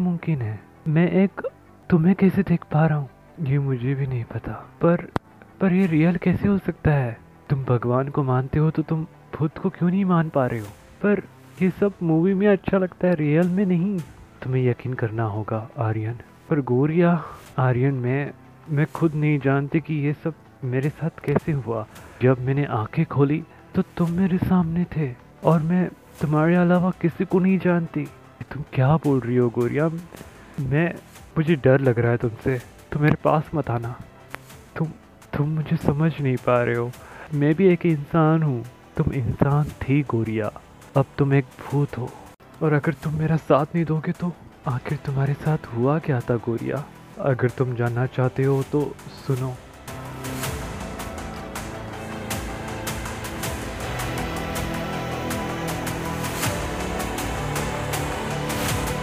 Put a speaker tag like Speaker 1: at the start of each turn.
Speaker 1: मुमकिन है। मैं एक तुम्हें कैसे देख पा रहा हूँ? ये मुझे भी नहीं पता। पर पर ये रियल कैसे हो सकता है? तुम भगवान को मानते हो तो तुम खुद को क्यों नहीं मान पा रहे हो? पर ये सब मूवी में अच्छा लगता है, रियल में नहीं। तुम्हें यकीन करना होगा, आर्यन। पर गोरिया, आर्यन, मैं मैं खुद नहीं जानती कि ये सब मेरे साथ कैसे हुआ। जब मैंने आँखें खोली तो तुम मेरे सामने थे। और मैं तुम्हारे अलावा किसी को नहीं जानती। तुम क्या बोल रही हो गोरिया? मैं, मुझे डर लग रहा है तुमसे। तुम मेरे पास मत आना। तुम तुम मुझे समझ नहीं पा रहे हो। मैं भी एक इंसान हूँ। तुम इंसान थी गोरिया। अब तुम एक भूत हो। और अगर तुम मेरा साथ नहीं दोगे तो आखिर तुम्हारे साथ हुआ क्या था गोरिया? अगर तुम जानना चाहते हो तो सुनो।